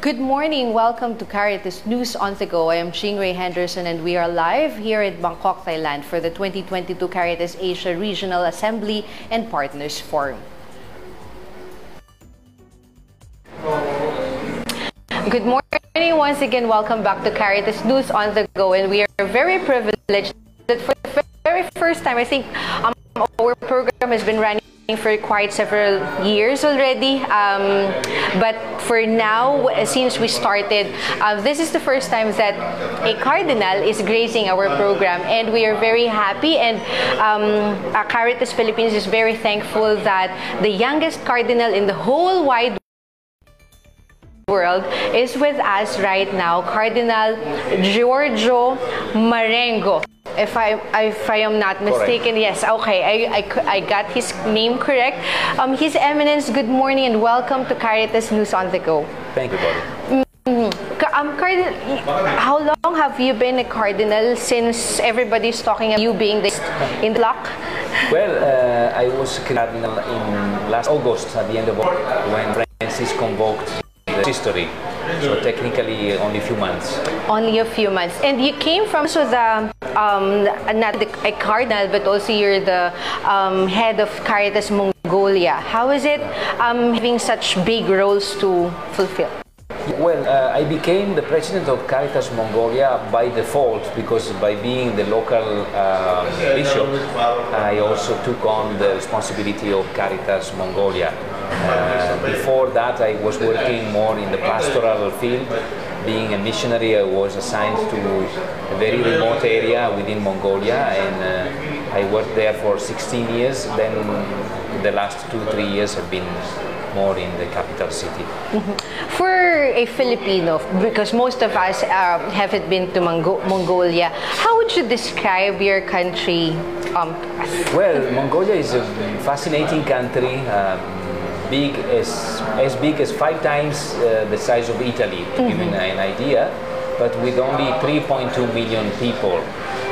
Good morning. Welcome to Caritas News on the Go. I am Ray Henderson and we are live here at Bangkok, Thailand for the 2022 Caritas Asia Regional Assembly and Partners Forum. Good morning. Once again, welcome back to Caritas News on the Go and we are very privileged that for the very first time, I think um, our program has been running for quite several years already. Um, but for now, since we started, uh, this is the first time that a cardinal is gracing our program, and we are very happy. And um, Caritas Philippines is very thankful that the youngest cardinal in the whole wide world is with us right now, Cardinal Giorgio Marengo. If I if I am not mistaken, correct. yes, okay, I, I, I got his name correct. Um, His Eminence, good morning and welcome to Caritas News on the Go. Thank you, buddy. Mm-hmm. Um, Cardinal, how long have you been a cardinal since everybody's talking about you being the, in the lock? Well, uh, I was cardinal in last August at the end of August when Francis convoked the history so technically only a few months. Only a few months. And you came from so the um, not the, a cardinal, but also you're the um, head of Caritas Mongolia. How is it um, having such big roles to fulfill? Well, uh, I became the president of Caritas Mongolia by default because by being the local uh, bishop, I also took on the responsibility of Caritas Mongolia. Before that, I was working more in the pastoral field. Being a missionary, I was assigned to a very remote area within Mongolia, and uh, I worked there for 16 years. Then the last two, three years have been more in the capital city. Mm -hmm. For a Filipino, because most of us uh, haven't been to Mongo Mongolia, how would you describe your country? Um, well, Mongolia is a fascinating country. Um, big as as big as five times uh, the size of Italy, to mm -hmm. give you an idea, but with only 3.2 million people.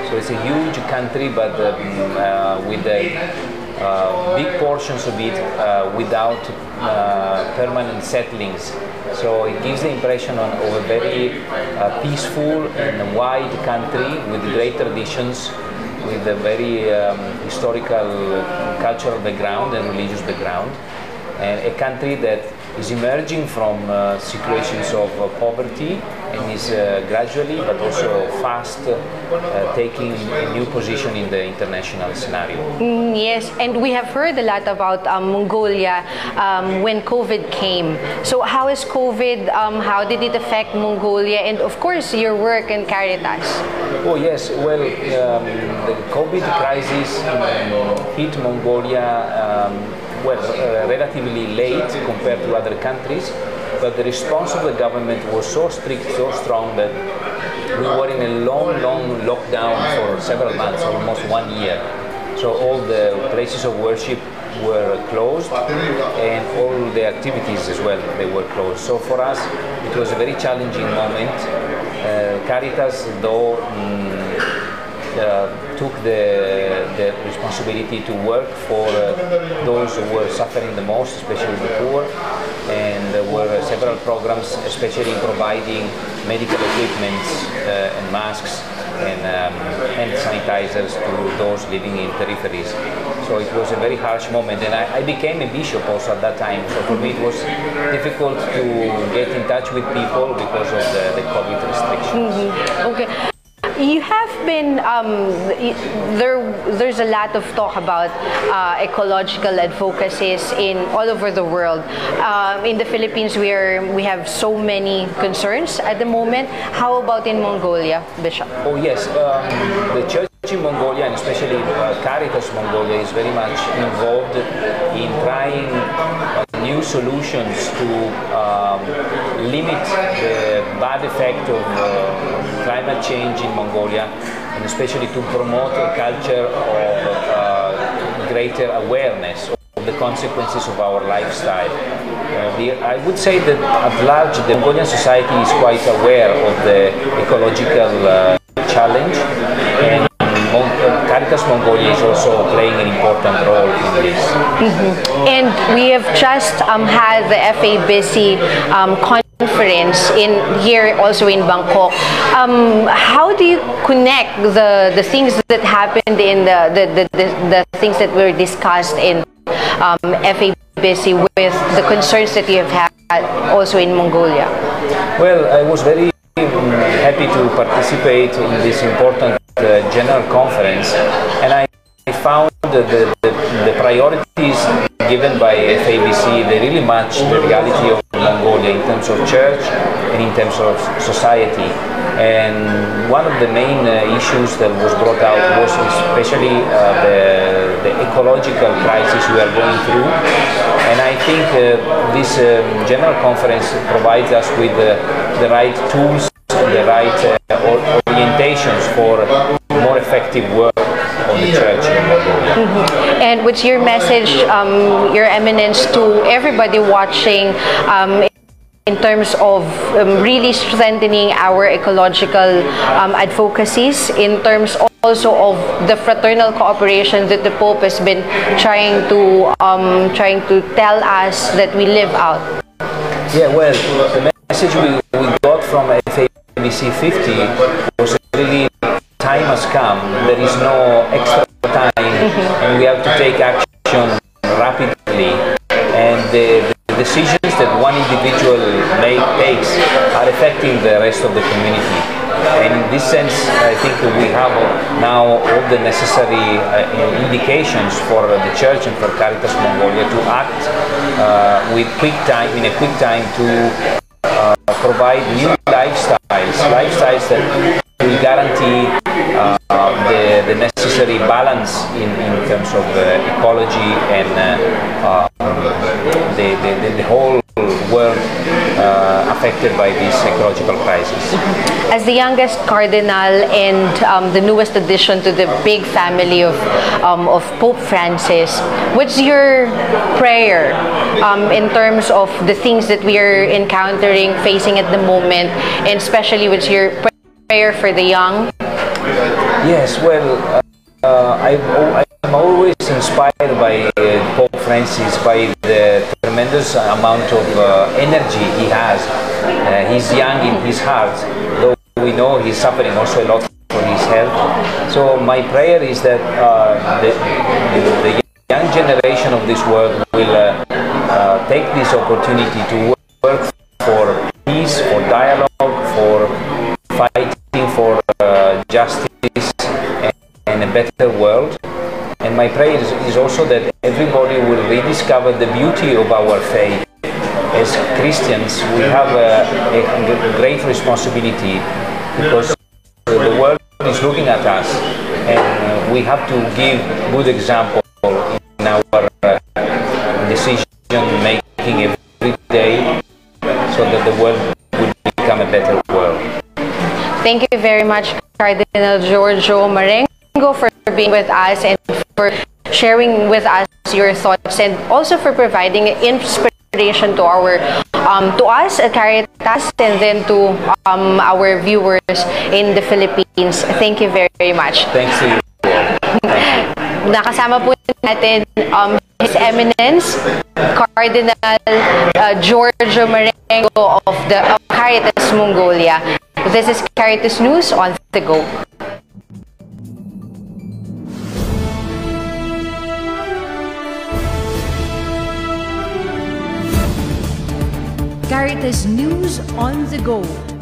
So it's a huge country, but um, uh, with uh, big portions of it uh, without uh, permanent settlings. So it gives the impression of a very uh, peaceful and wide country with great traditions, with a very um, historical cultural background and religious background a country that is emerging from uh, situations of uh, poverty and is uh, gradually but also fast uh, taking a new position in the international scenario. Mm, yes, and we have heard a lot about um, Mongolia um, when COVID came. So how is COVID, um, how did it affect Mongolia and of course your work in Caritas? Oh yes, well um, the COVID crisis um, hit Mongolia um, well, uh, relatively late compared to other countries, but the response of the government was so strict, so strong that we were in a long, long lockdown for several months, almost one year. So all the places of worship were closed and all the activities as well, they were closed. So for us, it was a very challenging moment. Uh, Caritas, though, mm, took the, the responsibility to work for uh, those who were suffering the most, especially the poor. And there were several programs, especially in providing medical equipment uh, and masks and um, hand sanitizers to those living in peripheries. So it was a very harsh moment, and I, I, became a bishop also at that time. So for me, it was difficult to get in touch with people because of the, the COVID restrictions. Mm -hmm. Okay. You have been um, there. There's a lot of talk about uh, ecological advocacies in all over the world. Um, in the Philippines, we are we have so many concerns at the moment. How about in Mongolia, Bishop? Oh yes, um, the church in Mongolia and especially uh, Caritas Mongolia is very much involved in trying new solutions to um, limit the bad effect of uh, climate change in Mongolia, and especially to promote a culture of uh, greater awareness of the consequences of our lifestyle. Uh, the, I would say that at large the Mongolian society is quite aware of the ecological uh, challenge and Caritas Mongolia is also playing an important role in this. And we have just um, had the FABC um, conference in here also in Bangkok. Um, how do you connect the, the things that happened in the, the, the, the, the things that were discussed in um, FABC with the concerns that you have had also in Mongolia? Well, I was very um, happy to participate in this important uh, general conference, and I found the, the, the priorities given by FABC they really match the reality of Mongolia in terms of church and in terms of society. And one of the main uh, issues that was brought out was especially uh, the, the ecological crisis we are going through. And I think uh, this um, general conference provides us with uh, the right tools and the right uh, orientations for more effective work on the church And what's your message, um, Your Eminence, to everybody watching um, in terms of um, really strengthening our ecological um, advocacies, in terms also of the fraternal cooperation that the Pope has been trying to um, trying to tell us that we live out? Yeah, well, the message we, we got from FABC 50 was really time has come. There is no extra time, and we have to take action rapidly. And the, the decisions that one individual make, takes are affecting the rest of the community. And in this sense, I think we have now all the necessary uh, indications for the Church and for Caritas Mongolia to act uh, with quick time, in a quick time, to uh, provide new lifestyles, lifestyles that will guarantee uh, the, the necessary balance in, in terms of uh, ecology and uh, uh, the, the, the whole world uh, affected by this ecological crisis. As the youngest cardinal and um, the newest addition to the big family of, um, of Pope Francis, what's your prayer um, in terms of the things that we are encountering, facing at the moment, and especially what's your prayer for the young? Yes, well, uh, I've, I'm always inspired by uh, Pope Francis, by the tremendous amount of uh, energy he has. Uh, he's young in his heart, though we know he's suffering also a lot for his health. So my prayer is that uh, the, the, the young generation of this world will uh, uh, take this opportunity to work for peace, for dialogue, fighting for uh, justice and, a better world. And my prayer is, is also that everybody will rediscover the beauty of our faith. As Christians, we have a, a great responsibility because the world is looking at us and we have to give good example in our you very much, Cardinal Giorgio Marengo, for being with us and for sharing with us your thoughts and also for providing inspiration to our um, to us at Caritas and then to um, our viewers in the Philippines. Thank you very very much. Thanks to you. Thank you. Nakasama po natin um, His Eminence, Cardinal uh, Giorgio Marengo of the of Caritas Mongolia. This is Caritas News on the go. Caritas News on the Go,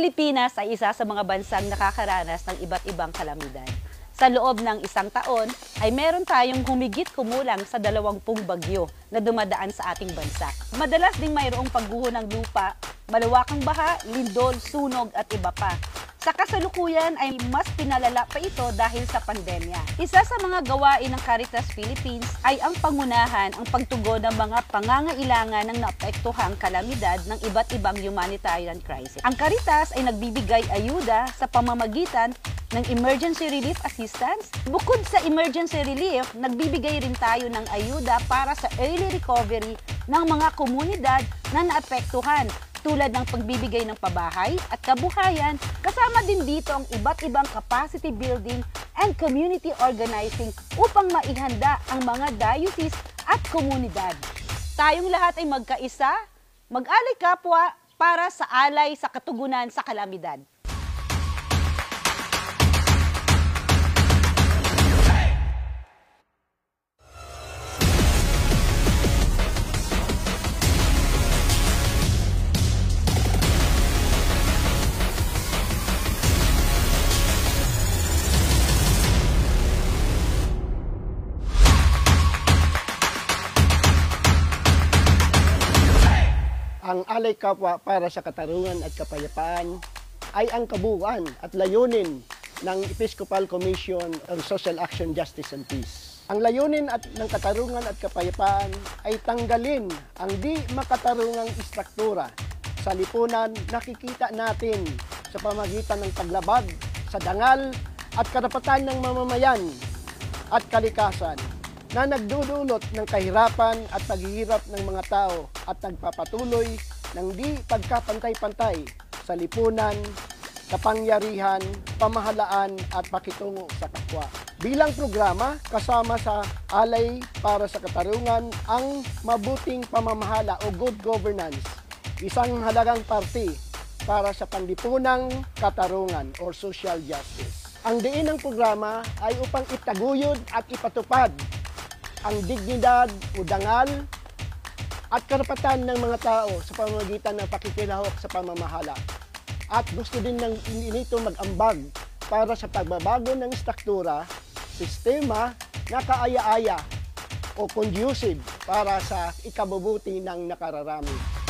Pilipinas ay isa sa mga bansang nakakaranas ng iba't ibang kalamidad. Sa loob ng isang taon ay meron tayong humigit kumulang sa dalawampung bagyo na dumadaan sa ating bansa. Madalas ding mayroong pagguho ng lupa, malawakang baha, lindol, sunog at iba pa. Sa kasalukuyan ay mas pinalala pa ito dahil sa pandemya. Isa sa mga gawain ng Caritas Philippines ay ang pangunahan ang pagtugon ng mga pangangailangan ng naapektuhang kalamidad ng iba't ibang humanitarian crisis. Ang Caritas ay nagbibigay ayuda sa pamamagitan ng emergency relief assistance. Bukod sa emergency relief, nagbibigay rin tayo ng ayuda para sa early recovery ng mga komunidad na naapektuhan tulad ng pagbibigay ng pabahay at kabuhayan, kasama din dito ang iba't ibang capacity building and community organizing upang maihanda ang mga diocese at komunidad. Tayong lahat ay magkaisa, mag-alay kapwa para sa alay sa katugunan sa kalamidad. Ang alay kapwa para sa katarungan at kapayapaan ay ang kabuuan at layunin ng Episcopal Commission on Social Action, Justice and Peace. Ang layunin at ng katarungan at kapayapaan ay tanggalin ang di makatarungang istruktura sa lipunan nakikita natin sa pamagitan ng paglabag sa dangal at karapatan ng mamamayan at kalikasan na nagdudulot ng kahirapan at paghihirap ng mga tao at nagpapatuloy ng di pagkapantay-pantay sa lipunan, kapangyarihan, pamahalaan at pakitungo sa kapwa. Bilang programa, kasama sa Alay para sa Katarungan ang mabuting pamamahala o good governance, isang halagang parte para sa panlipunang katarungan or social justice. Ang diin ng programa ay upang itaguyod at ipatupad ang dignidad o dangal at karapatan ng mga tao sa pamamagitan ng pakikilahok sa pamamahala. At gusto din ng nito mag-ambag para sa pagbabago ng struktura, sistema na kaaya-aya o conducive para sa ikabubuti ng nakararami.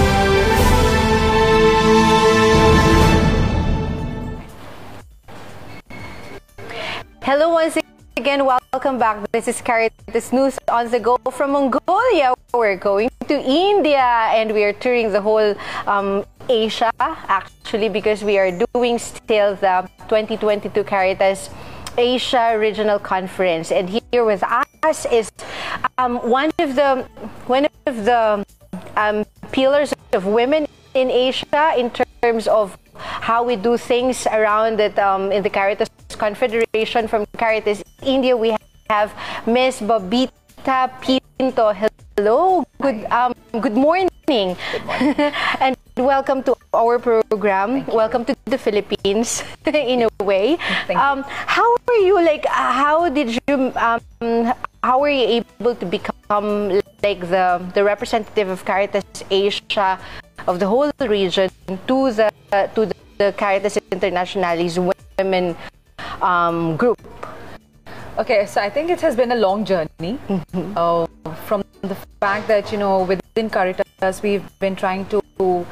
Hello once again, welcome back. This is Caritas News on the go from Mongolia. We're going to India and we are touring the whole um, Asia actually because we are doing still the 2022 Caritas Asia Regional Conference. And here with us is um, one of the one of the um, pillars of women in Asia in terms of how we do things around it um, in the Caritas Confederation from Caritas India. We have Miss Babita Pinto. Hello, good um, good morning, Good morning. and welcome to our program. Welcome to the Philippines, in a way. Um, how are you like? uh, How did you? Um, how were you able to become like the the representative of Caritas Asia of the whole region to the to the, the Caritas Internationalis Women um, group? Okay, so I think it has been a long journey uh, from the fact that, you know, within Caritas, we've been trying to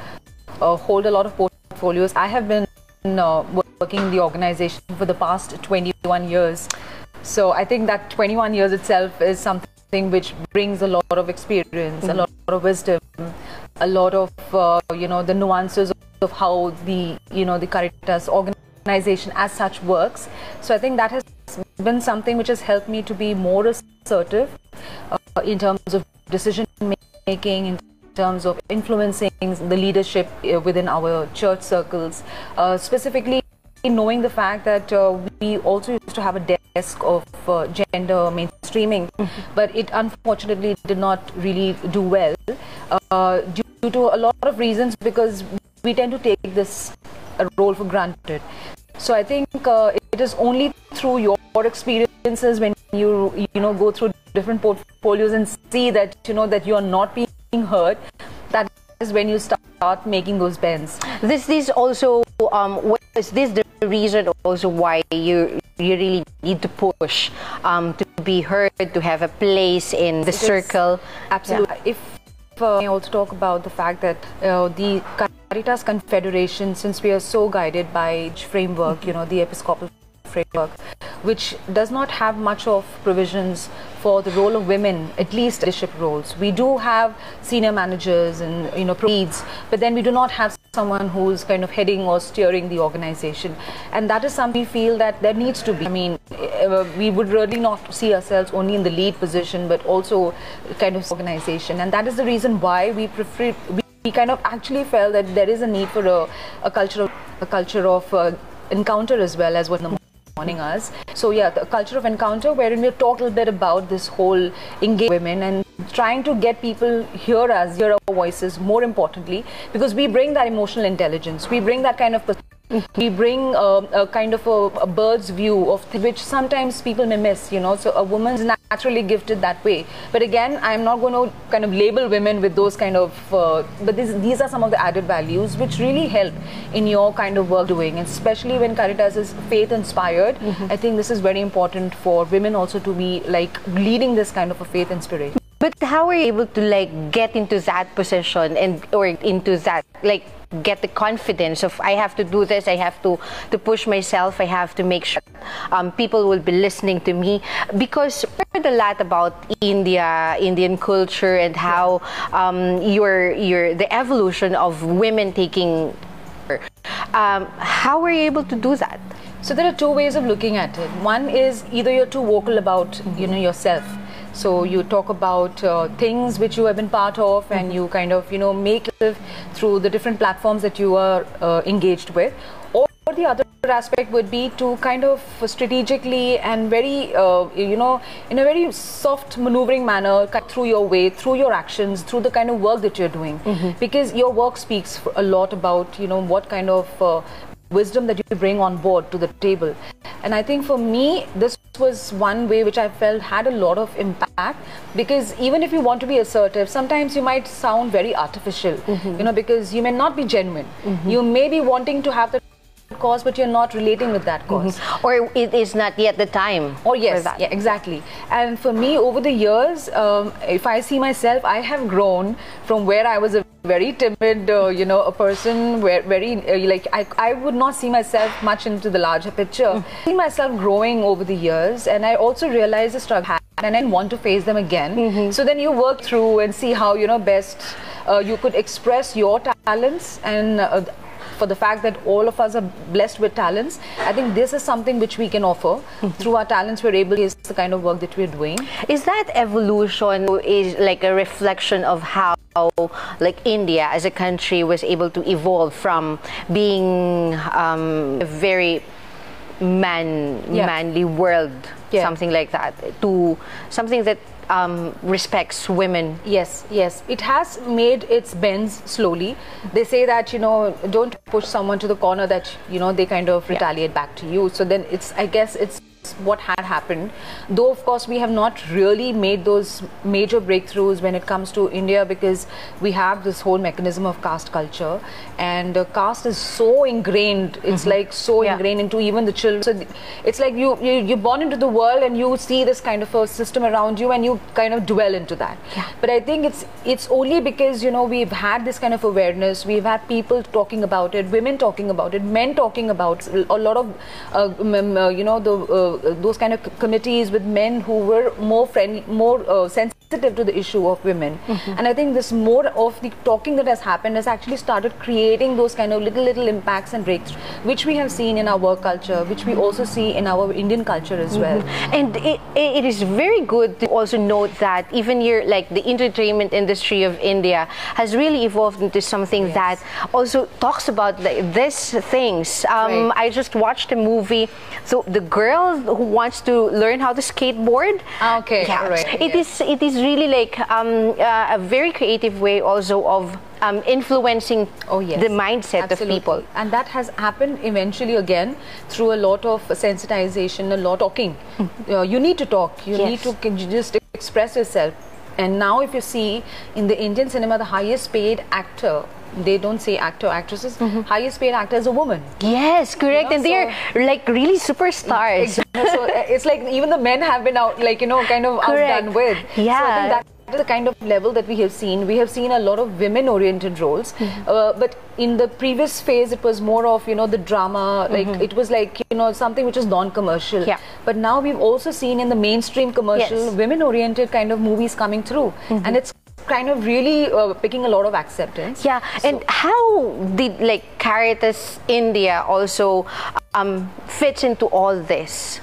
uh, hold a lot of portfolios. I have been uh, working in the organization for the past 21 years. So I think that 21 years itself is something which brings a lot of experience, a lot of wisdom, a lot of, uh, you know, the nuances of how the, you know, the Caritas organization as such works. So I think that has been something which has helped me to be more assertive uh, in terms of decision making, in terms of influencing the leadership uh, within our church circles, uh, specifically knowing the fact that uh, we also used to have a desk of uh, gender mainstreaming, but it unfortunately did not really do well uh, due to a lot of reasons because we tend to take this role for granted. So I think uh, it is only through your experiences when you you know go through different portfolios and see that you know that you are not being heard that is when you start making those bends. This is also um, was this the reason also why you you really need to push um, to be heard, to have a place in the It is- circle. Absolutely. If uh, I also talk about the fact that uh, the Caritas Confederation, since we are so guided by framework, you know, the Episcopal framework, which does not have much of provisions for the role of women, at least leadership roles. We do have senior managers and you know leads, but then we do not have someone who's kind of heading or steering the organization, and that is something we feel that there needs to be. I mean, uh, we would really not see ourselves only in the lead position, but also kind of organization, and that is the reason why we prefer. We we kind of actually felt that there is a need for a, a culture of a culture of uh, encounter as well as what the morning us. So yeah, the culture of encounter wherein we talk a little bit about this whole engage women and trying to get people hear us, hear our voices more importantly because we bring that emotional intelligence, we bring that kind of we bring uh, a kind of a, a bird's view of th- which sometimes people may miss, you know. So a woman's naturally gifted that way. But again, I'm not going to kind of label women with those kind of. Uh, but this, these are some of the added values which really help in your kind of work doing, and especially when Caritas is faith inspired. I think this is very important for women also to be like leading this kind of a faith inspiration. But how are you able to like get into that position and or into that like get the confidence of I have to do this, I have to to push myself, I have to make sure um, people will be listening to me because I heard a lot about India, Indian culture, and how um, your your the evolution of women taking. Um, how were you able to do that? So there are two ways of looking at it. One is either you're too vocal about you know yourself. So you talk about uh, things which you have been part of, and you kind of you know make it through the different platforms that you are uh, engaged with. Or the other aspect would be to kind of strategically and very uh, you know in a very soft maneuvering manner cut through your way through your actions through the kind of work that you're doing. Because your work speaks a lot about you know what kind of uh, wisdom that you bring on board to the table. And I think for me, this was one way which I felt had a lot of impact because even if you want to be assertive, sometimes you might sound very artificial, mm-hmm. you know, because you may not be genuine. Mm-hmm. You may be wanting to have the cause, but you're not relating with that because mm-hmm. Or it is not yet the time. Oh for yes, yeah, exactly. And for me, over the years, um, if I see myself, I have grown from where I was a very timid, uh, you know, a person where very uh, like I, I would not see myself much into the larger picture. I see myself growing over the years, and I also realized the struggle and I want to face them again. So then you work through and see how you know best uh, you could express your talents and. For the fact that all of us are blessed with talents, I think this is something which we can offer. Through our talents, we're able to is the kind of work that we're doing. Is that evolution is like a reflection of how like India as a country was able to evolve from being um, a very man Yeah. manly world, Yeah. something like that, to something that um, respects women. Yes, yes. It has made its bends slowly. They say that, you know, don't push someone to the corner that, you know, they kind of retaliate back to you. So then it's, I guess it's what had happened. Though, of course, we have not really made those major breakthroughs when it comes to India because we have this whole mechanism of caste culture. And uh, caste is so ingrained. It's like so Yeah. ingrained into even the children. So th- it's like you, you, you're born into the world and you see this kind of a system around you and you kind of dwell into that. But I think it's it's only because you know we've had this kind of awareness. We've had people talking about it, women talking about it, men talking about it, a lot of uh, uh, you know the uh, those kind of committees with men who were more friendly, more uh, sensitive sensitive to the issue of women. And I think this more of the talking that has happened has actually started creating those kind of little, little impacts and breakthroughs, which we have seen in our work culture, which we also see in our Indian culture as well. And it, it is very good to also note that even here, like the entertainment industry of India has really evolved into something that also talks about like, these things. Um, Right. I just watched a movie, so the girl who wants to learn how to skateboard. Ah, okay, yeah, right, It is it is really like um, uh, a very creative way also of um, influencing Oh yes, the mindset Absolutely. of people. and that has happened eventually again through a lot of sensitization, a lot of talking. Uh, you need to talk. You need to just express yourself. And now, if you see in the Indian cinema, the highest paid actor. They don't say actor, actresses. Highest paid actor is a woman. Yes, correct. know, and they're like really superstars. Exactly. so uh, it's like even the men have been out, like you know, kind of Correct. outdone with. So I Yeah. think that is the kind of level that we have seen. We have seen a lot of women-oriented roles, Mm-hmm. uh, but in the previous phase, it was more of you know the drama. Like it was like you know something which is non-commercial. Yeah. But now we've also seen in the mainstream commercial Yes. Women-oriented kind of movies coming through, and it's kind of really uh, picking a lot of acceptance. Yeah, and how did like Caritas India also um, fits into all this?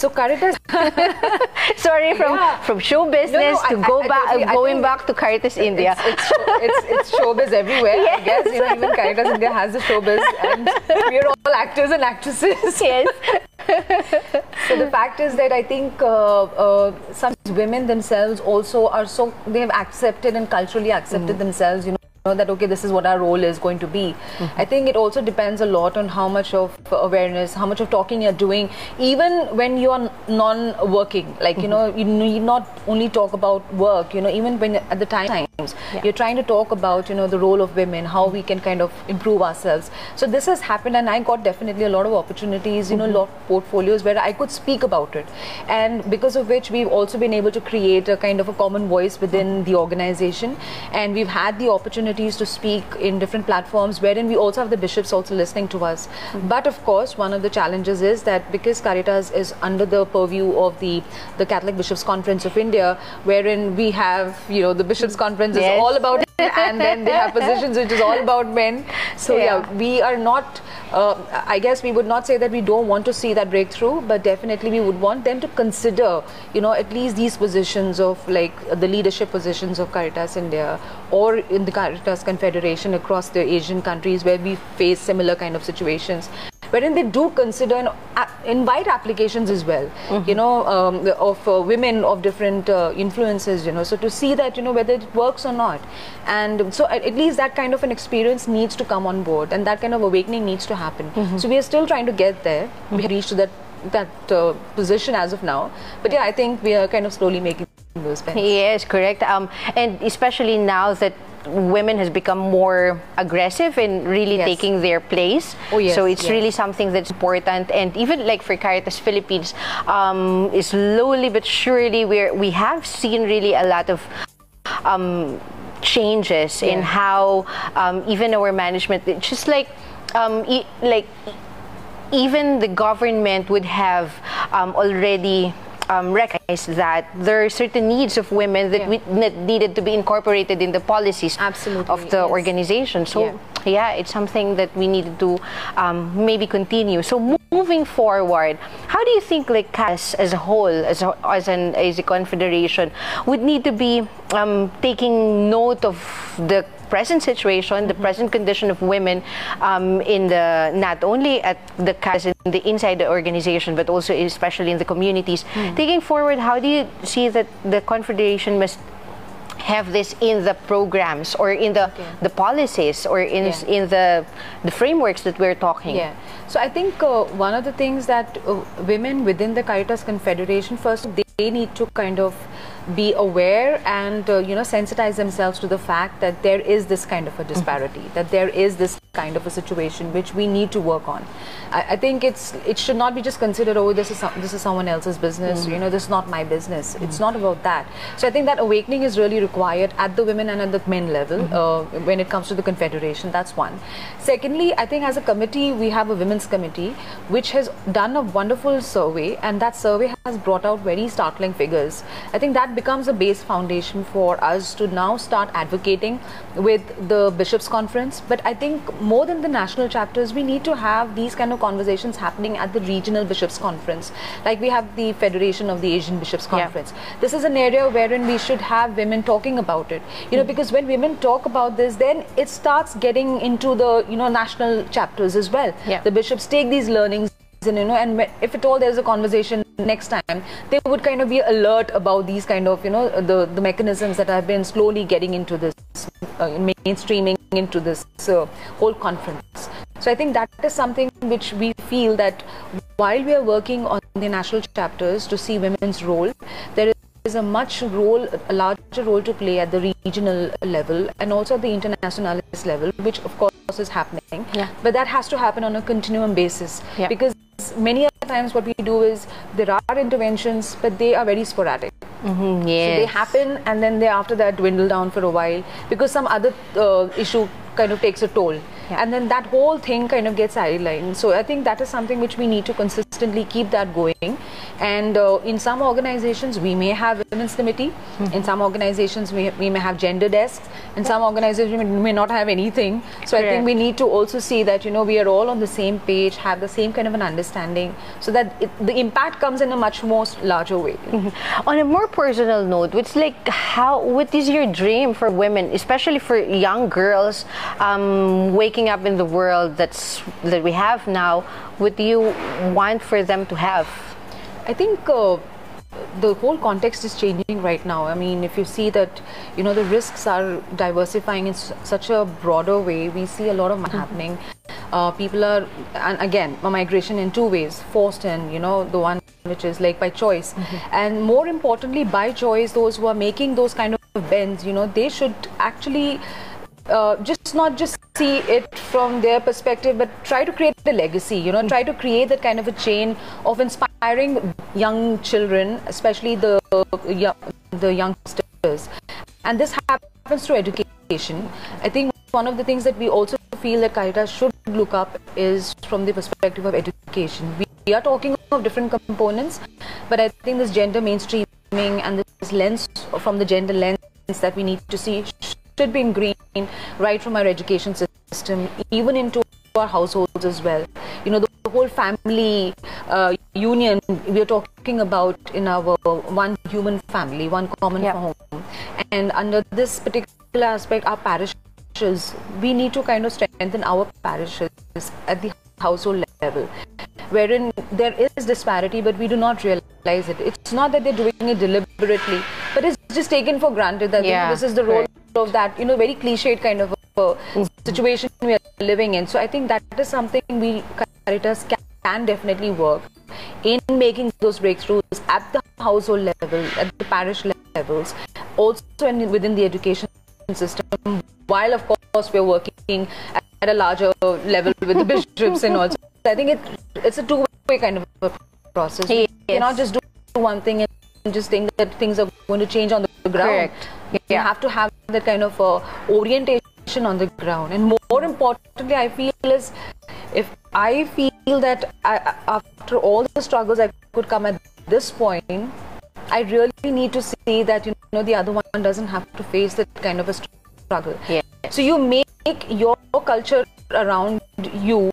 So Caritas Sorry, from Yeah. from show business No, no, to I- go I- back, totally- going back to Caritas India. It's, it's, show, it's, it's showbiz everywhere. I guess you know even Caritas India has the showbiz, and we're all actors and actresses. yes. So the fact is that I think uh, uh, some women themselves also are so they have accepted and culturally accepted themselves. You know. That okay this is what our role is going to be. Mm-hmm. I think it also depends a lot on how much of awareness how much of talking you're doing even when you are non-working. Like you know mm-hmm. you need not only talk about work you know even when at the times you're trying to talk about you know the role of women how we can kind of improve ourselves. So this has happened and i got definitely a lot of opportunities you know mm-hmm. lot of portfolios where i could speak about it. And because of which we've also been able to create a kind of a common voice within the organization. And we've had the opportunities to speak in different platforms wherein we also have the bishops also listening to us but of course one of the challenges is that because caritas is under the purview of the the catholic bishops conference of india wherein we have you know the bishops conference Yes. is all about and then they have positions which is all about men. So yeah, Yeah. we are not. Uh, I guess we would not say that we don't want to see that breakthrough, but definitely we would want them to consider, you know, at least these positions of like the leadership positions of Caritas India or in the Caritas Confederation across the Asian countries where we face similar kind of situations wherein they do consider and invite applications as well, you know, um, of uh, women of different uh, influences, you know, so to see that, you know, whether it works or not. And so at, least that kind of an experience needs to come on board and that kind of awakening needs to happen. So we are still trying to get there. We have reached that that uh, position as of now. But yeah, I think we are kind of slowly making those steps. Yes, correct. Um, and especially now that women has become more aggressive in really Yes. taking their place. Oh, yes, So it's yes. really something that's important. And even like for Caritas Philippines, um, slowly but surely we we have seen really a lot of um, changes in how um, even our management, just like um, e- like even the government would have um, already um, recognized that there are certain needs of women that, Yeah. we, that needed to be incorporated in the policies Absolutely, of the yes. organization. So Yeah. yeah. it's something that we needed to um, maybe continue. So mo- moving forward, how do you think like CAS as a whole, as a, as an as a confederation, would need to be um, taking note of the present situation, the present condition of women um, in the not only at the in the inside the organization, but also especially in the communities. Taking forward, how do you see that the confederation must have this in the programs or in the the policies or in Yeah. in the the frameworks that we're talking Yeah. So I think uh, one of the things that uh, women within the Caritas Confederation first they need to kind of be aware and uh, you know sensitize themselves to the fact that there is this kind of a disparity that there is this kind of a situation which we need to work on. I, I think it's it should not be just considered oh this is some, this is someone else's business you know this is not my business. It's not about that. So I think that awakening is really required at the women and at the men level uh, when it comes to the confederation. That's one. Secondly, I think as a committee we have a women's committee which has done a wonderful survey and that survey has brought out very startling figures. I think that becomes a base foundation for us to now start advocating with the bishops conference. But i think more than the national chapters we need to have these kind of conversations happening at the regional bishops conference. Like we have the federation of the asian bishops Yeah. conference. This is an area wherein we should have women talking about it. You know hmm. because when women talk about this then it starts getting into the you know national chapters as well. Yeah. the bishops take these learnings and you know and if at all there's a conversation next time they would kind of be alert about these kind of you know the the mechanisms that have been slowly getting into this uh, mainstreaming into this uh, whole conference so i think that is something which we feel that while we are working on the national chapters to see women's role there is a much role a larger role to play at the regional level and also at the Internationalis level which of course is happening Yeah. but that has to happen on a continuum basis Yeah. because many other times what we do is there are interventions but they are very sporadic. Mm, so they happen and then they after that dwindle down for a while because some other uh, issue kind of takes a toll Yeah. and then that whole thing kind of gets sidelined so i think that is something which we need to consistently keep that going. And uh, in some organizations we may have women's committee. Mm-hmm. in some organizations we, we may have gender desks. In some organizations we may not have anything. So i think we need to also see that you know we are all on the same page have the same kind of an understanding so that it, the impact comes in a much more larger way. On a more personal note, it's like how what is your dream for women, especially for young girls, um, waking up in the world that's that we have now? Do you want for them to have? I think uh, the whole context is changing right now. I mean, if you see that, you know, the risks are diversifying in s- such a broader way, we see a lot of happening. Uh, people are, and again, a migration in two ways forced and, you know, the one which is like by choice. And more importantly, by choice, those who are making those kind of bends, you know, they should actually uh, just not just see it from their perspective, but try to create a legacy. You know, try to create that kind of a chain of inspiring young children, especially the young, the youngsters. And this happens through education. I think one of the things that we also feel that Caritas should look up is from the perspective of education. We, we are talking of different components, but I think this gender mainstreaming and this lens from the gender lens that we need to see should be ingrained right from our education system, even into our households as well. You know, the, the whole family uh, union we are talking about in our one human family, one common home. And under this particular aspect, our parishes, we need to kind of strengthen our parishes at the household level, wherein there is disparity, but we do not realize it. It's not that they're doing it deliberately, but it's just taken for granted that Yeah, this is the role correct. Of that, you know, very cliched kind of a situation we are living in. So I think that is something we Caritas can, can definitely work in making those breakthroughs at the household level, at the parish levels, also in, within the education system. While of course we're working at a larger level with the bishops and also, I think it it's a two-way kind of a process. You cannot just do one thing and just think that things are going to change on the ground. Correct. You Yeah. have to have that kind of uh, orientation on the ground. And more importantly, I feel is if I feel that I, after all the struggles I could come at this point, I really need to see that you know the other one doesn't have to face that kind of a struggle. Yes. So you make your culture around you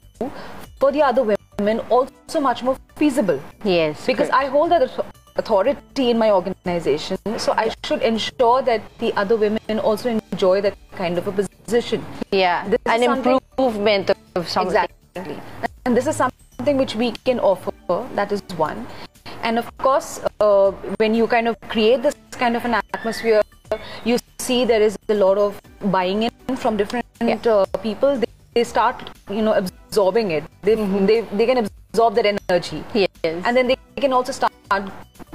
for the other women also much more feasible Yes. because correct. I hold that authority in my organization, so I should ensure that the other women also enjoy that kind of a position. yeah, this is an improvement of something. Exactly. And this is something which we can offer, that is one. And of course, uh, when you kind of create this kind of an atmosphere, you see there is a lot of buying in from different uh, people. They, they start, you know, absorbing it. They, they, they can absorb that energy. Yes. And then they can also start,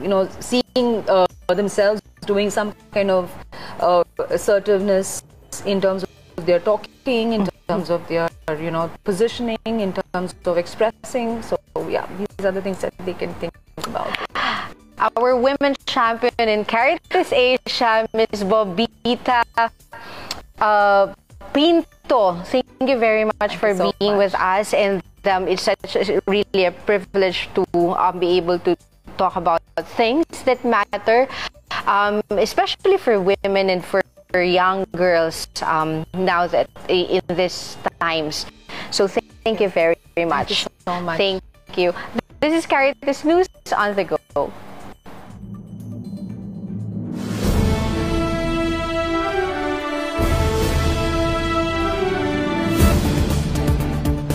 you know, seeing uh, themselves doing some kind of uh, assertiveness in terms of their talking, in terms of their you know, positioning, in terms of expressing. So yeah, these are the things that they can think about. Our women champion in Caritas Asia, Ms. Babita uh, Pinto. Thank you very much Thank for so being much. with us, and um, it's such a, really a privilege to um, be able to talk about things that matter, um, especially for women and for young girls um, now that in this times. So thank, thank you very, very much. Thank you so much. Thank you. This is Caritas News on the go.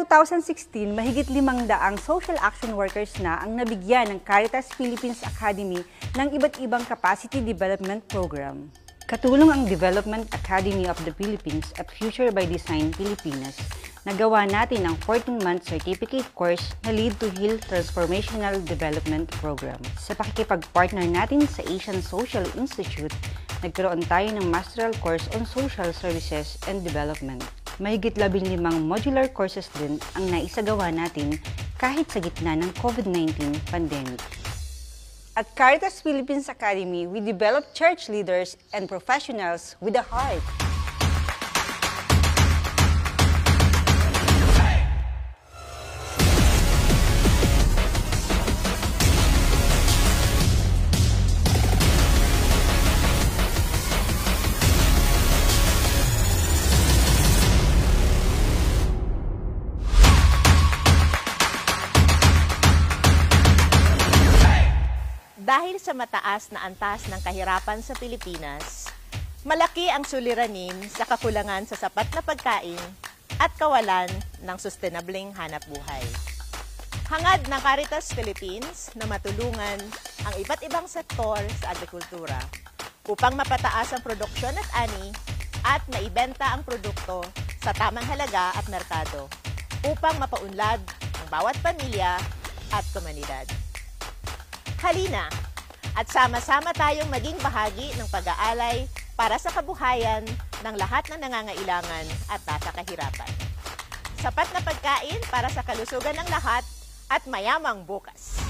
2016, mahigit limang daang social action workers na ang nabigyan ng Caritas Philippines Academy ng iba't ibang capacity development program. Katulong ang Development Academy of the Philippines at Future by Design Pilipinas. Nagawa natin ang 14-month certificate course na Lead to Heal Transformational Development Program. Sa pakikipag-partner natin sa Asian Social Institute, nagkaroon tayo ng masteral course on social services and development. Mahigit labing limang modular courses din ang naisagawa natin kahit sa gitna ng COVID-19 pandemic. At Caritas Philippines Academy, we develop church leaders and professionals with a heart. Mataas na antas ng kahirapan sa Pilipinas, malaki ang suliranin sa kakulangan sa sapat na pagkain at kawalan ng sustainableng hanap buhay. Hangad ng Caritas Philippines na matulungan ang iba't ibang sektor sa agrikultura upang mapataas ang produksyon at ani at maibenta ang produkto sa tamang halaga at merkado upang mapaunlad ang bawat pamilya at komunidad. Halina at sama-sama tayong maging bahagi ng pag-aalay para sa kabuhayan ng lahat ng nangangailangan at nasa kahirapan. Sapat na pagkain para sa kalusugan ng lahat at mayamang bukas.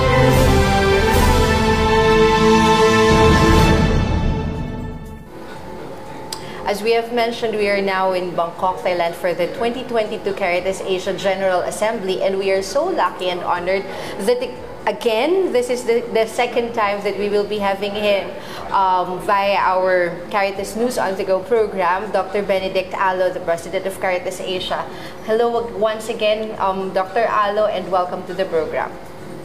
As we have mentioned, we are now in Bangkok, Thailand for the 2022 Caritas Asia General Assembly and we are so lucky and honored that again, this is the, the second time that we will be having him um, via our Caritas News on the Go program, Dr. Benedict Alo, the President of Caritas Asia. Hello once again, um, Dr. Alo, and welcome to the program.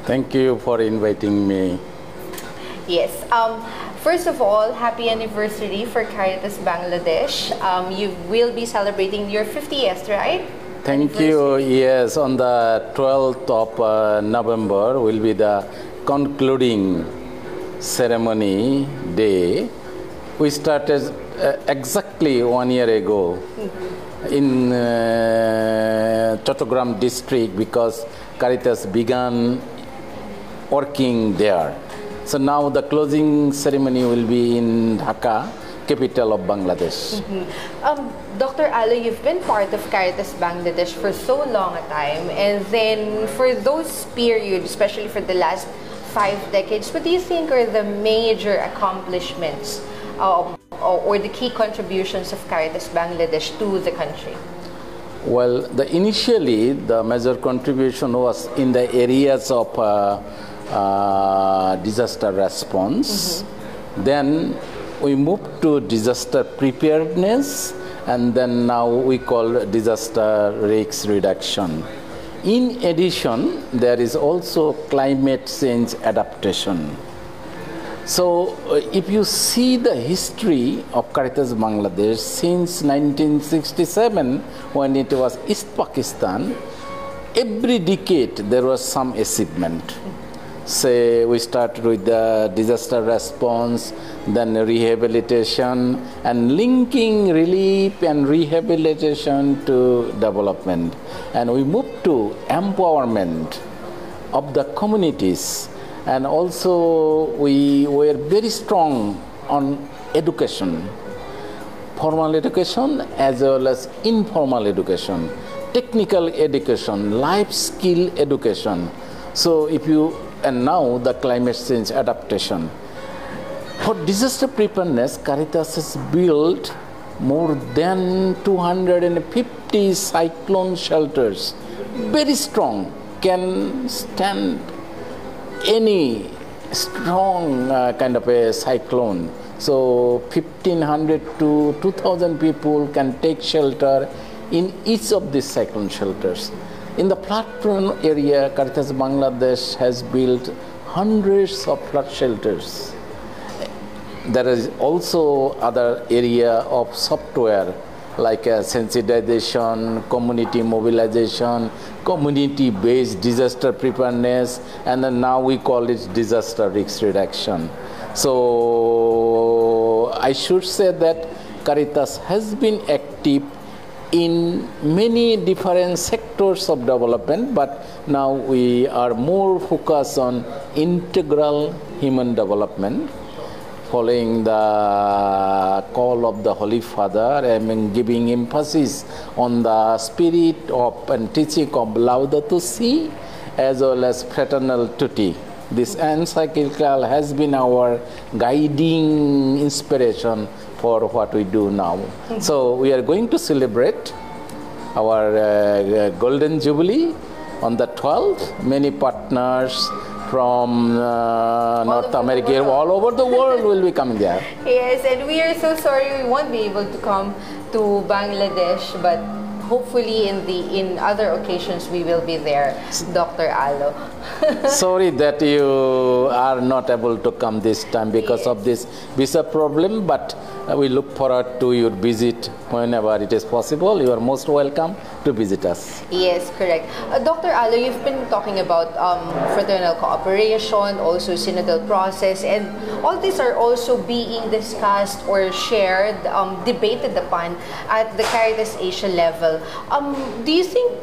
Thank you for inviting me. Yes. Um, first of all, happy anniversary for Caritas Bangladesh. Um, you will be celebrating your 50th, right? Thank you. Yes, on the 12th of uh, November will be the concluding ceremony day. We started uh, exactly one year ago in uh, Chattogram district because Caritas began working there. So now the closing ceremony will be in Dhaka, capital of Bangladesh. Um, Dr. Alo, you've been part of Caritas Bangladesh for so long a time, and then for those periods, especially for the last five decades, what do you think are the major accomplishments um, or, or the key contributions of Caritas Bangladesh to the country? Well, the initially the major contribution was in the areas of uh, uh, disaster response. Then we moved to disaster preparedness, and then now we call disaster risk reduction. In addition, there is also climate change adaptation. So, uh, if you see the history of Caritas Bangladesh since 1967, when it was East Pakistan, every decade there was some achievement. Say we started with the disaster response, then rehabilitation, and linking relief and rehabilitation to development. And we moved to empowerment of the communities and also we were very strong on education formal education as well as informal education technical education life skill education so if you and now the climate change adaptation for disaster preparedness caritas has built more than 250 cyclone shelters very strong can stand any strong uh, kind of a cyclone. So 1500 to 2000 people can take shelter in each of these cyclone shelters. In the flood prone area, Caritas Bangladesh has built hundreds of flood shelters. There is also other area of software like uh, sensitization, community mobilization, community-based disaster preparedness, and then now we call it disaster risk reduction. So I should say that Caritas has been active in many different sectors of development, but now we are more focused on integral human development following the call of the Holy Father and giving emphasis on the spirit of and teaching of Laudato Si as well as Fratelli Tutti. This encyclical has been our guiding inspiration for what we do now. So we are going to celebrate our uh, Golden Jubilee on the 12th. Many partners from uh, North America, all over the world will be coming there. Yes, and we are so sorry we won't be able to come to Bangladesh, but hopefully in the in other occasions we will be there, Dr. Alo. Sorry that you are not able to come this time because of this visa problem, but uh, we look forward to your visit whenever it is possible. You are most welcome to visit us. Yes, correct. Uh, Dr. Alo, you've been talking about um, fraternal cooperation, also synodal process, and all these are also being discussed or shared, um, debated upon at the Caritas Asia level. Um, do you think,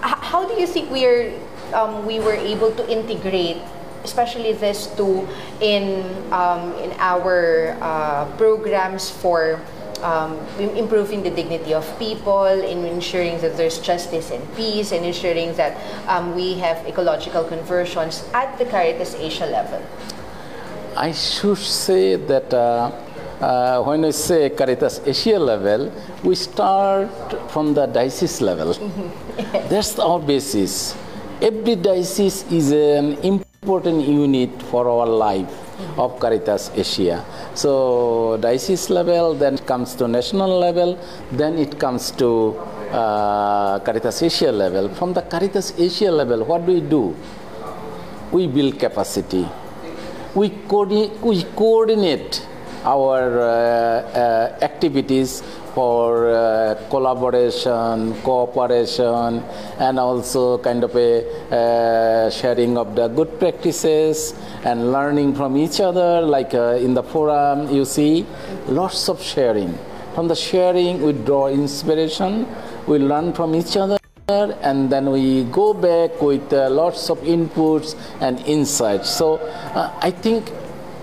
how do you think we are, um, we were able to integrate especially this two in um, in our uh, programs for um, improving the dignity of people, in ensuring that there's justice and peace, and ensuring that um, we have ecological conversions at the Caritas Asia level. I should say that uh, uh, when we say Caritas Asia level, we start from the diocese level. That's our basis. Every diocese is an important unit for our life of Caritas Asia. So diocese level, then comes to national level, then it comes to uh, Caritas Asia level. From the Caritas Asia level, what do we do? We build capacity we, coordi- we coordinate our uh, uh, activities for uh, collaboration, cooperation, and also kind of a uh, sharing of the good practices and learning from each other. Like uh, in the forum, you see lots of sharing. From the sharing, we draw inspiration, we learn from each other. And then we go back with uh, lots of inputs and insights. So I think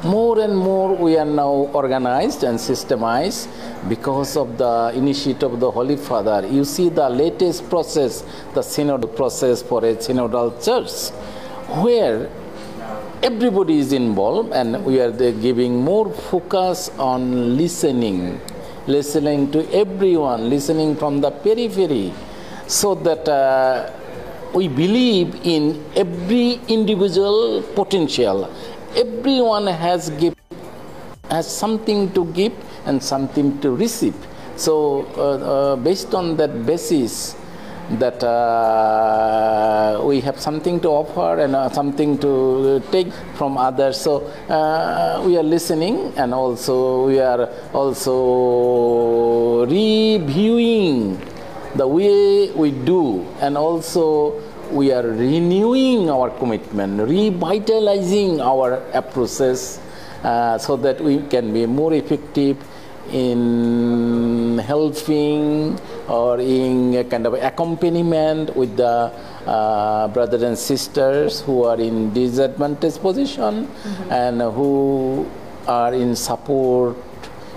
more and more we are now organized and systemized because of the initiative of the Holy Father. You see the latest process, the synod process for a synodal church, where everybody is involved and we are giving more focus on listening, listening to everyone, listening from the periphery, so that uh, we believe in every individual potential. Everyone has give, has something to give and something to receive. So, uh, uh, based on that basis, that uh, we have something to offer and uh, something to take from others. So uh, we are listening and also we are also reviewing the way we do and also we are renewing our commitment, revitalizing our approaches uh, so that we can be more effective in helping or in a kind of accompaniment with the uh, brothers and sisters who are in disadvantaged position mm-hmm. and who are in support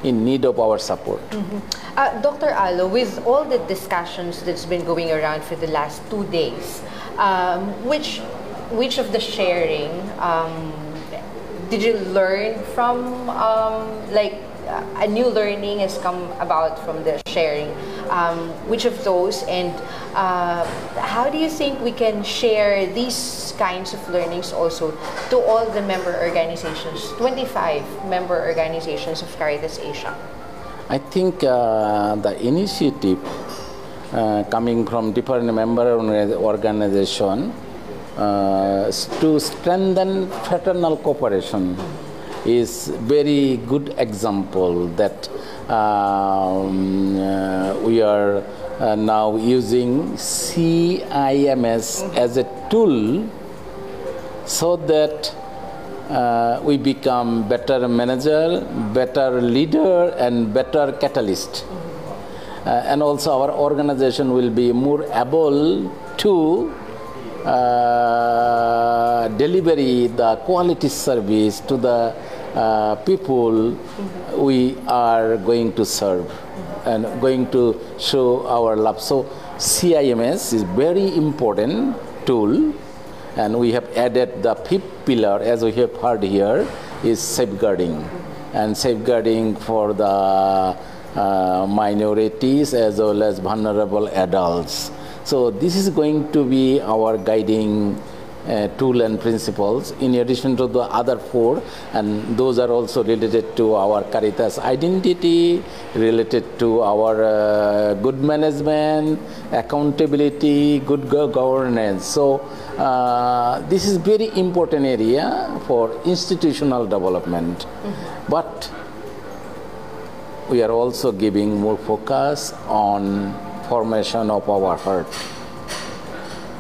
in need of our support. Mm-hmm. Uh, Dr. Alo, with all the discussions that's been going around for the last two days, um, which which of the sharing um, did you learn from um, like a new learning has come about from the sharing. Um, which of those and uh, how do you think we can share these kinds of learnings also to all the member organizations, 25 member organizations of Caritas Asia? I think uh, the initiative uh, coming from different member organization uh, to strengthen fraternal cooperation is very good example that um, uh, we are now using CIMS as a tool so that uh, we become better manager, better leader, and better catalyst. Uh, and also our organization will be more able to uh, deliver the quality service to the uh, people we are going to serve and going to show our love. So CIMS is very important tool and we have added the fifth pillar as we have heard here is safeguarding and safeguarding for the uh, minorities as well as vulnerable adults. So this is going to be our guiding uh, tool and principles in addition to the other four and those are also related to our caritas identity related to our uh, good management accountability good governance so uh, this is very important area for institutional development mm-hmm. but we are also giving more focus on formation of our heart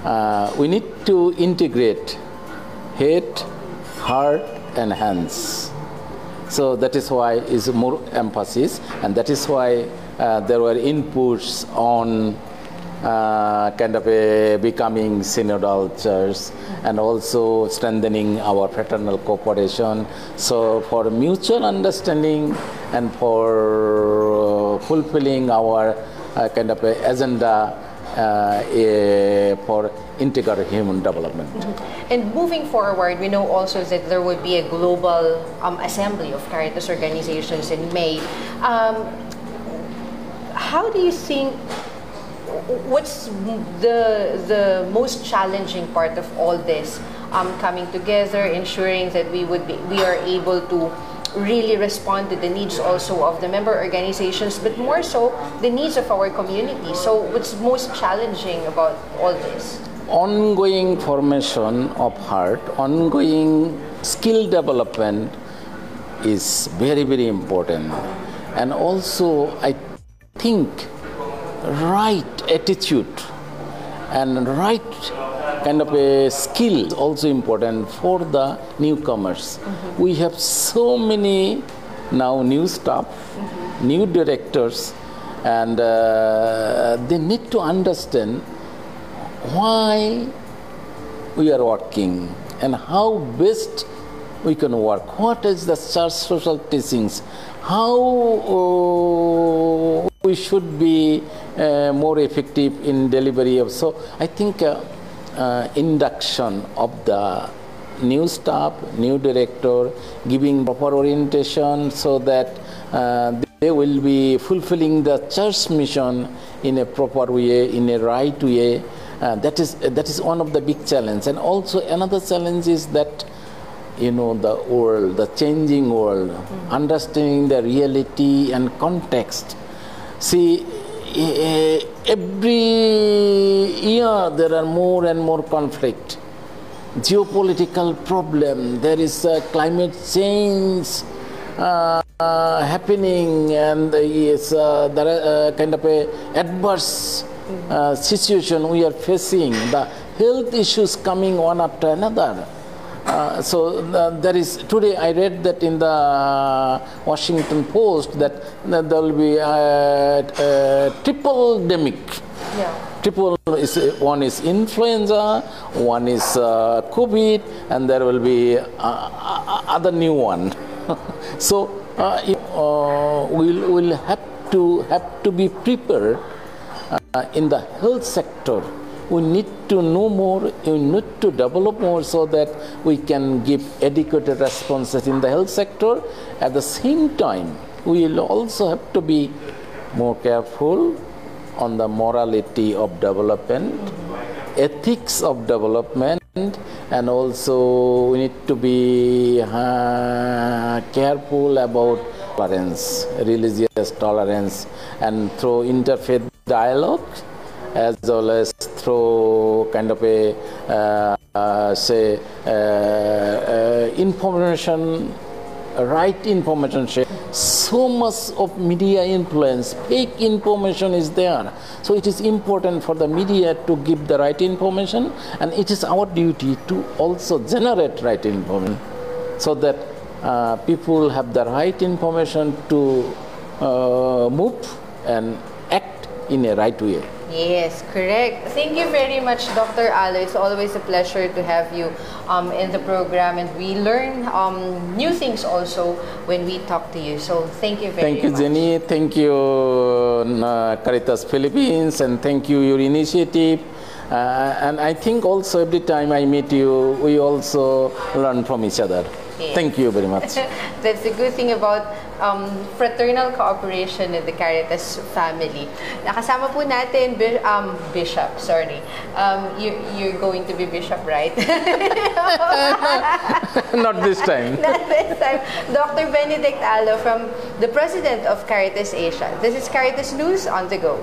uh, we need to integrate head, heart, and hands. So that is why is more emphasis, and that is why uh, there were inputs on uh, kind of a becoming synodal church and also strengthening our fraternal cooperation. So for mutual understanding and for fulfilling our uh, kind of agenda uh, for integral human development. Mm-hmm. And moving forward, we know also that there would be a global um, assembly of Caritas organizations in May. Um, how do you think? What's the the most challenging part of all this um, coming together, ensuring that we would be we are able to really respond to the needs also of the member organizations, but more so the needs of our community. So, what's most challenging about all this? Ongoing formation of heart, ongoing skill development is very, very important. And also, I think right attitude and right kind of a skill also important for the newcomers. We have so many now new staff, new directors, and uh, they need to understand why we are working and how best we can work. What is the church social teachings? How uh, we should be uh, more effective in delivery of. So I think uh, induction of the new staff, new director, giving proper orientation so that uh, they will be fulfilling the church mission in a proper way, in a right way. Uh, that is that is one of the big challenges, and also another challenge is that you know the world, the changing world, understanding the reality and context. See, every year there are more and more conflict, geopolitical problem. There is uh, climate change uh, uh, happening, and is uh, there are, uh, kind of a adverse situation we are facing. The health issues coming one after another. Uh, so uh, there is today I read that in the Washington Post that, that there will be a, a tripledemic. Triple is one is influenza, one is uh, COVID, and there will be uh, uh, other new one. so uh, uh, we'll, we'll have to have to be prepared uh, in the health sector we need to know more, we need to develop more so that we can give adequate responses in the health sector. At the same time, we will also have to be more careful on the morality of development, ethics of development, and also we need to be uh, careful about tolerance, religious tolerance, and through interfaith dialogue as well as through kind of a uh, uh, say uh, uh, information right information share so much of media influence fake information is there. So it is important for the media to give the right information and it is our duty to also generate right information so that uh, people have the right information to uh, move and act in a right way Yes, correct. Thank you very much, Dr. Alo. It's always a pleasure to have you um, in the program, and we learn um, new things also when we talk to you. So thank you very much. Thank you. Jenny. Thank you, uh, Caritas Philippines, and thank you, your initiative. Uh, and I think also every time I meet you, we also learn from each other. Yeah. Thank you very much. That's the good thing about um, fraternal cooperation in the Caritas family. Nakasama po natin Bi- um, Bishop, sorry. Um, you, you're going to be Bishop, right? Not this time. Not this time. Dr. Benedict Alo from the President of Caritas Asia. This is Caritas News on the go.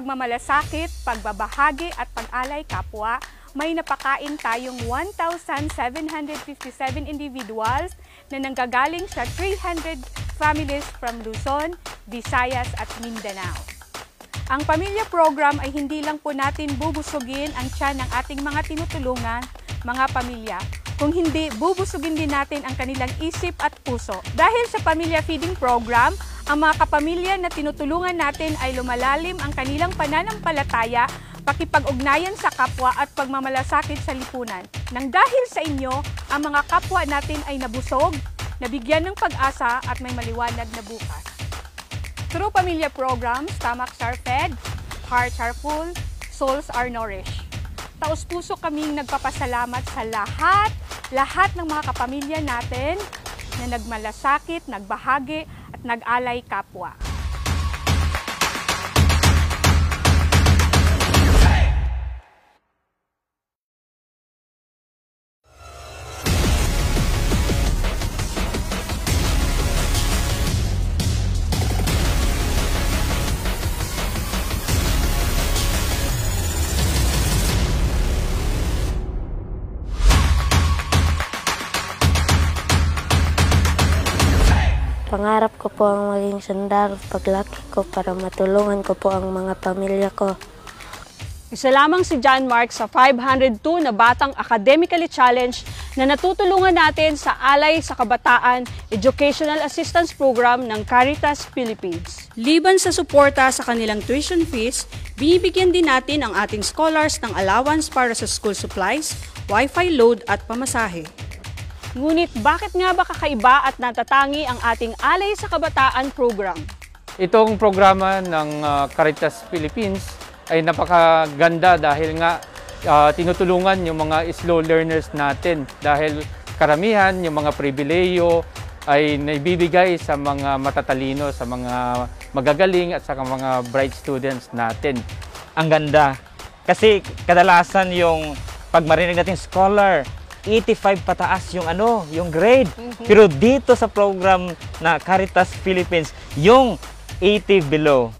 Pagmamalasakit, pagbabahagi at pag-alay kapwa, may napakain tayong 1,757 individuals na nanggagaling sa 300 families from Luzon, Visayas at Mindanao. Ang pamilya program ay hindi lang po natin bubusugin ang tiyan ng ating mga tinutulungan, mga pamilya. Kung hindi, bubusugin din natin ang kanilang isip at puso. Dahil sa Pamilya Feeding Program, ang mga kapamilya na tinutulungan natin ay lumalalim ang kanilang pananampalataya, pakipag-ugnayan sa kapwa at pagmamalasakit sa lipunan. Nang dahil sa inyo, ang mga kapwa natin ay nabusog, nabigyan ng pag-asa at may maliwanag na bukas. Through pamilya programs, stomachs are fed, hearts are full, souls are nourished. Taos-puso kaming nagpapasalamat sa lahat, lahat ng mga kapamilya natin na nagmalasakit, nagbahagi at nag-alay kapwa. Pangarap ko po ang maging sundalo paglaki ko para matulungan ko po ang mga pamilya ko. Isa lamang si John Mark sa 502 na batang academically challenged na natutulungan natin sa Alay sa Kabataan Educational Assistance Program ng Caritas Philippines. Liban sa suporta sa kanilang tuition fees, binibigyan din natin ang ating scholars ng allowance para sa school supplies, wifi load at pamasahe. Ngunit bakit nga ba kakaiba at natatangi ang ating Alay sa Kabataan program? Itong programa ng uh, Caritas Philippines ay napakaganda dahil nga uh, tinutulungan yung mga slow learners natin dahil karamihan yung mga pribileyo ay naibibigay sa mga matatalino, sa mga magagaling at sa mga bright students natin. Ang ganda kasi kadalasan yung pag marinig natin scholar 85 pataas yung ano, yung grade. Pero dito sa program na Caritas Philippines, yung 80 below.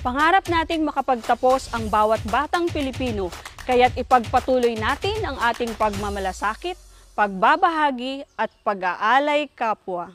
Pangarap nating makapagtapos ang bawat batang Pilipino, kaya't ipagpatuloy natin ang ating pagmamalasakit, pagbabahagi at pag-aalay kapwa.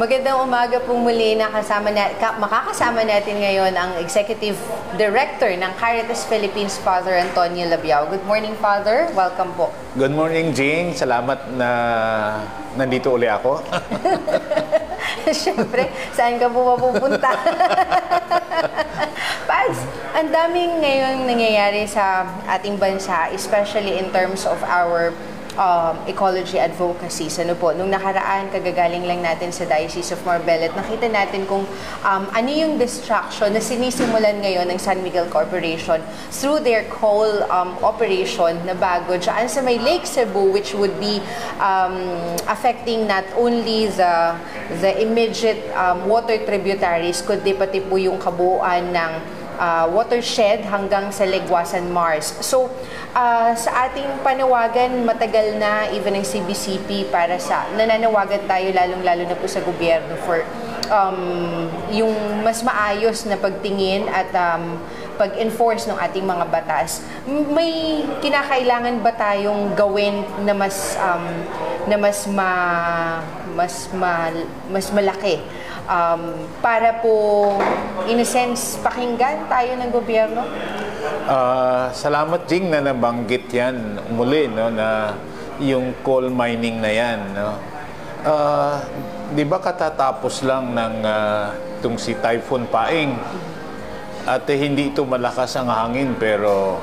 Magandang umaga po muli na kasama na, ka, makakasama natin ngayon ang Executive Director ng Caritas Philippines, Father Antonio Labiao. Good morning, Father. Welcome po. Good morning, Jing. Salamat na nandito uli ako. Siyempre, saan ka po mapupunta? Paz, ang daming ngayon nangyayari sa ating bansa, especially in terms of our um, ecology advocacy. Ano po, nung nakaraan, kagagaling lang natin sa Diocese of Marbella nakita natin kung um, ano yung distraction na sinisimulan ngayon ng San Miguel Corporation through their coal um, operation na bago dyan sa may Lake Cebu which would be um, affecting not only the the immediate um, water tributaries kundi pati po yung kabuuan ng uh, watershed hanggang sa Legwasan Mars. So, uh, sa ating panawagan, matagal na even ng CBCP para sa, nananawagan tayo lalong-lalo na po sa gobyerno for um, yung mas maayos na pagtingin at um, pag-enforce ng ating mga batas. May kinakailangan ba tayong gawin na mas um, na mas ma mas ma, mas malaki um, para po in a sense pakinggan tayo ng gobyerno? Uh, salamat Jing na nabanggit yan muli no na yung coal mining na yan no. Uh, 'di ba katatapos lang ng uh, tung si Typhoon Paing at eh, hindi ito malakas ang hangin pero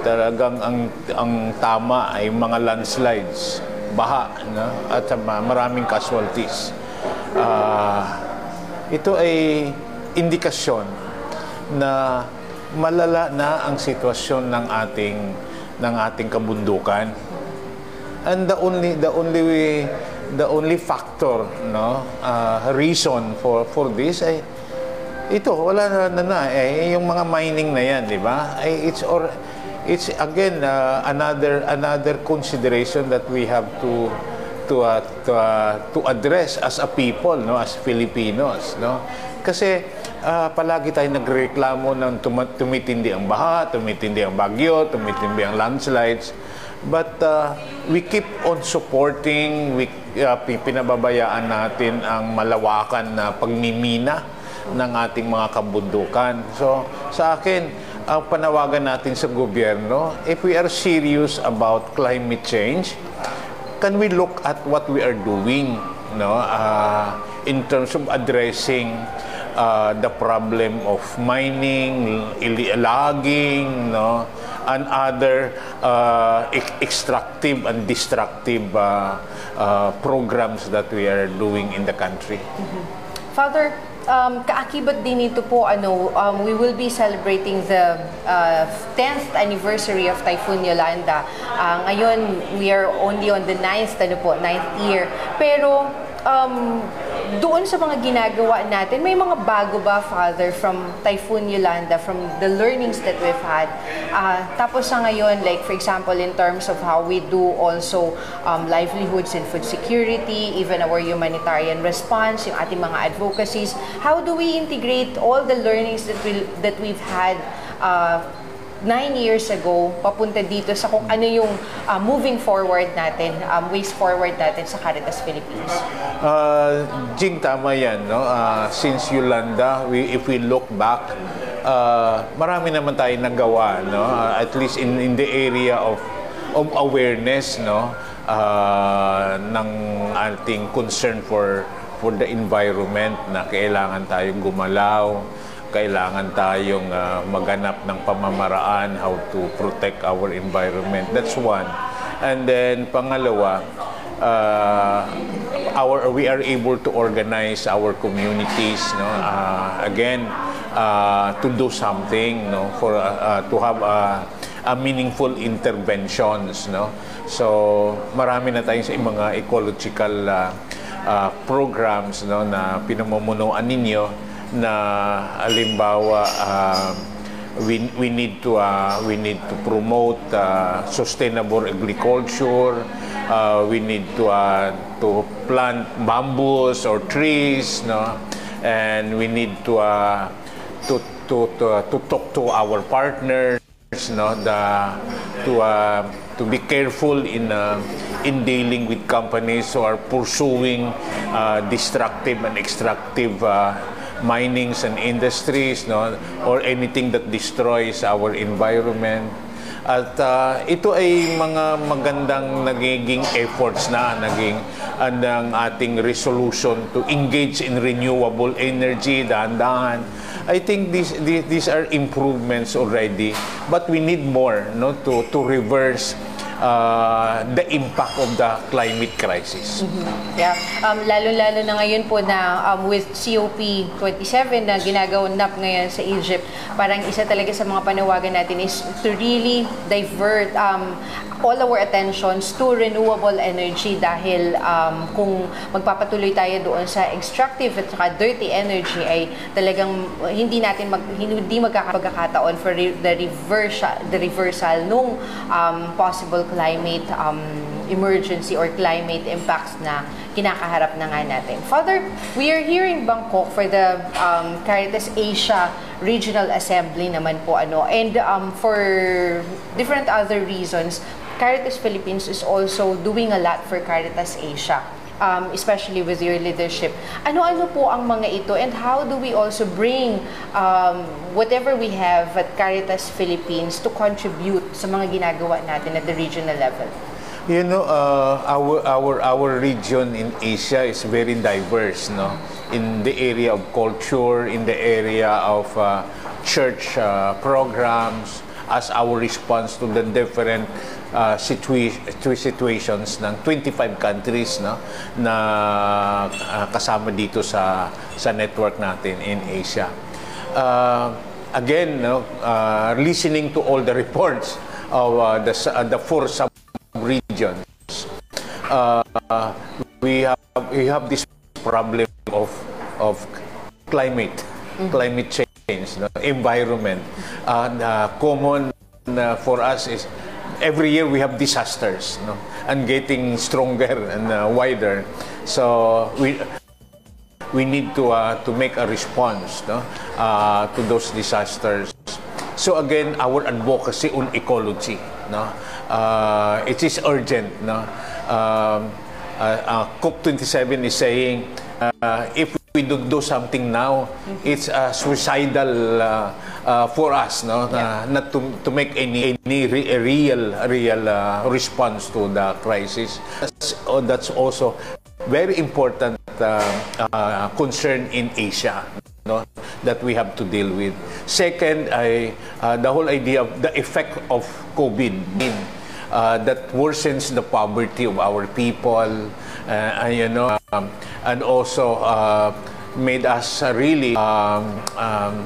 talagang ang ang tama ay mga landslides, baha no? at maraming casualties. Uh, ito ay indikasyon na malala na ang sitwasyon ng ating ng ating kabundukan And the only the only the only factor no uh, reason for for this ay ito wala na na, na eh, yung mga mining na yan, di ba? Ay it's or it's again uh, another another consideration that we have to to uh, to, uh, to address as a people no as Filipinos no kasi uh, palagi tayo nagreklamo ng tum- tumitindi ang baha, tumitindi ang bagyo, tumitindi ang landslides. But uh, we keep on supporting we uh, pinababayaan natin ang malawakan na pagmimina ng ating mga kabundukan. So sa akin ang panawagan natin sa gobyerno, if we are serious about climate change, can we look at what we are doing no? Uh, in terms of addressing uh, the problem of mining, logging, no, and other uh, extractive and destructive uh, uh, programs that we are doing in the country. Mm-hmm. Father, um, kaakibat din ito po, ano, um, we will be celebrating the uh, 10th anniversary of Typhoon Yolanda. Uh, ngayon, we are only on the 9th, ano po, 9th year. Pero, um, doon sa mga ginagawa natin, may mga bago ba, Father, from Typhoon Yolanda, from the learnings that we've had? Uh, tapos sa ngayon, like for example, in terms of how we do also um, livelihoods and food security, even our humanitarian response, yung ating mga advocacies, how do we integrate all the learnings that, we, that we've had uh, nine years ago papunta dito sa kung ano yung uh, moving forward natin, um, ways forward natin sa Caritas Philippines? Uh, Jing, tama yan. No? Uh, since Yolanda, we, if we look back, uh, marami naman tayo nagawa. No? Uh, at least in, in the area of, of awareness no? uh, ng ating concern for for the environment na kailangan tayong gumalaw, kailangan tayong uh, maganap ng pamamaraan how to protect our environment. That's one. And then pangalawa, uh, our we are able to organize our communities no? Uh, again uh, to do something no? For uh, uh, to have a, a meaningful interventions no? So marami na tayong sa mga ecological uh, uh, programs no? Na pinamumunuan ninyo na alimbawa uh, we, we need to uh, we need to promote uh, sustainable agriculture. Uh, we need to uh, to plant bamboos or trees no? And we need to uh, to, to to to talk to our partners no? The to uh, to be careful in uh, in dealing with companies who are pursuing uh, destructive and extractive uh, minings and industries no or anything that destroys our environment. At uh, ito ay mga magandang nagiging efforts na naging ang ating resolution to engage in renewable energy dahan-dahan. I think these, these these are improvements already but we need more no to to reverse uh, the impact of the climate crisis. Mm-hmm. Yeah. Um, lalo-lalo na ngayon po na um, with COP27 na ginagawanap ngayon sa Egypt, parang isa talaga sa mga panawagan natin is to really divert um, all our attentions to renewable energy dahil um, kung magpapatuloy tayo doon sa extractive at saka dirty energy ay talagang hindi natin mag, hindi magkakapagkakataon for the reversal the reversal nung um, possible climate um, emergency or climate impacts na kinakaharap na nga natin. Father, we are here in Bangkok for the um, Caritas Asia Regional Assembly naman po ano and um, for different other reasons Caritas Philippines is also doing a lot for Caritas Asia. Um, especially with your leadership. Ano-ano po ang mga ito and how do we also bring um, whatever we have at Caritas Philippines to contribute sa mga ginagawa natin at the regional level? You know, uh, our our our region in Asia is very diverse, no. In the area of culture, in the area of uh, church uh, programs, as our response to the different uh, situa- situations ng 25 countries no na uh, kasama dito sa sa network natin in Asia. Uh, again, no, uh, listening to all the reports of uh, the uh, the four sub-regions uh, we have we have this problem of of climate, climate change, no? environment. And uh, common uh, for us is every year we have disasters, no? and getting stronger and uh, wider. So we we need to uh, to make a response no? uh, to those disasters. So again, our advocacy on ecology, no, uh, it is urgent, no. Um, uh, uh, COP27 is saying uh, if we do, do something now, it's uh, suicidal uh, uh, for us, no, uh, not to, to make any any re- real real uh, response to the crisis. That's, oh, that's also very important uh, uh, concern in Asia no, that we have to deal with. Second, I, uh, the whole idea of the effect of COVID uh, that worsens the poverty of our people, uh, and, you know, um, and also uh, made us uh, really um, um,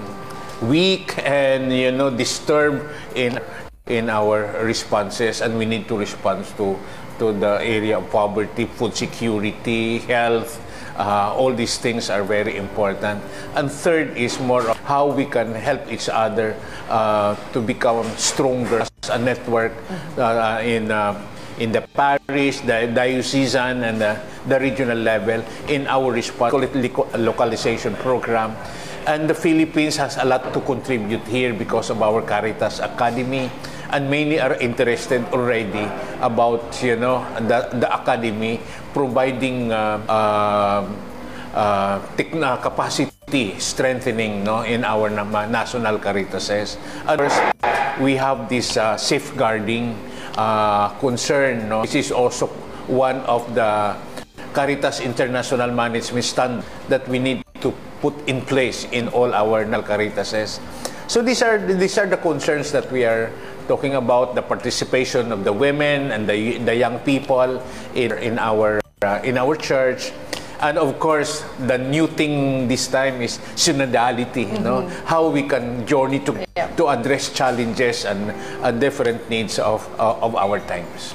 weak and you know disturbed in in our responses, and we need to respond to to the area of poverty, food security, health. Uh, all these things are very important. And third is more of how we can help each other uh, to become stronger as a network uh, in uh, in the parish, the diocesan, and the, the regional level in our response localization program. And the Philippines has a lot to contribute here because of our Caritas Academy and many are interested already about you know the, the academy providing uh, uh, uh, capacity strengthening no in our national caritases. And first, we have this uh, safeguarding uh, concern. No? This is also one of the Caritas International Management Standard that we need to put in place in all our NAL Caritases. So these are these are the concerns that we are talking about the participation of the women and the, the young people in, in our uh, in our church and of course the new thing this time is synodality you know how we can journey to to address challenges and uh, different needs of uh, of our times.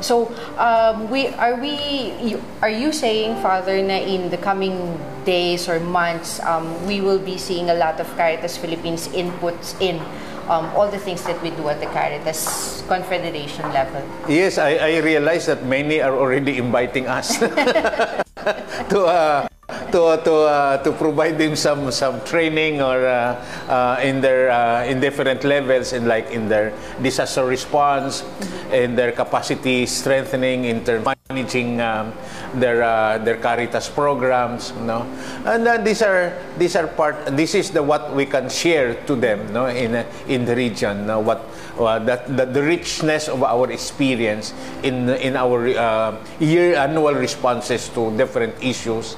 So, um, we are we you, are you saying, Father, na in the coming days or months, um, we will be seeing a lot of Caritas Philippines inputs in um, all the things that we do at the Caritas Confederation level? yes i i realize that many are already inviting us to uh, to to uh, to provide them some some training or uh, uh, in their in different levels in like in their disaster response in their capacity strengthening in terms managing um, their uh, their caritas programs no and then these are these are part this is the what we can share to them no in in the region no? what uh, that, that the richness of our experience in in our year annual responses to different issues